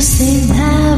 same see now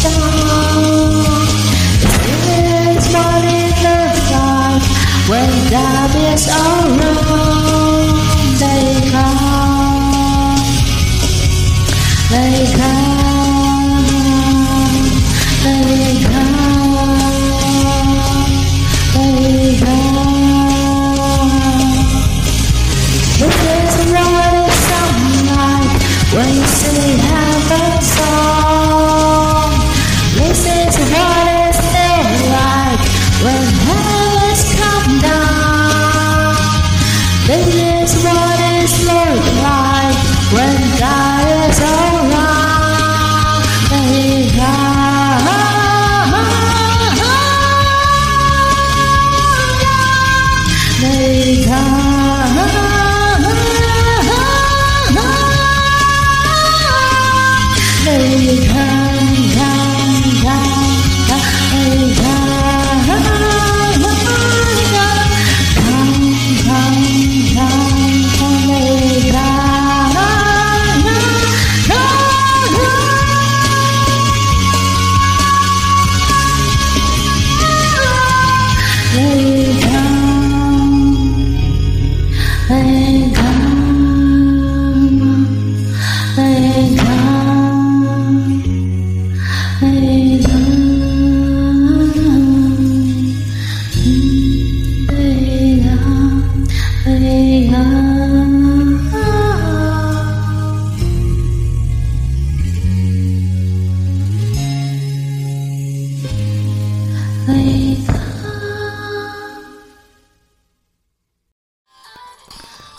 It's not in the dark when love is around. 离开。哎呀！哎呀！哎呀！哎。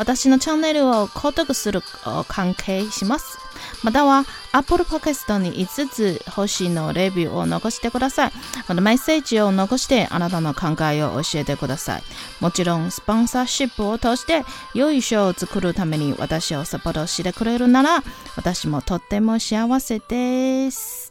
私のチャンネルを購読する関係します。または Apple Podcast に5つ星のレビューを残してください。またメッセージを残してあなたの考えを教えてください。もちろんスポンサーシップを通して良い賞を作るために私をサポートしてくれるなら私もとっても幸せです。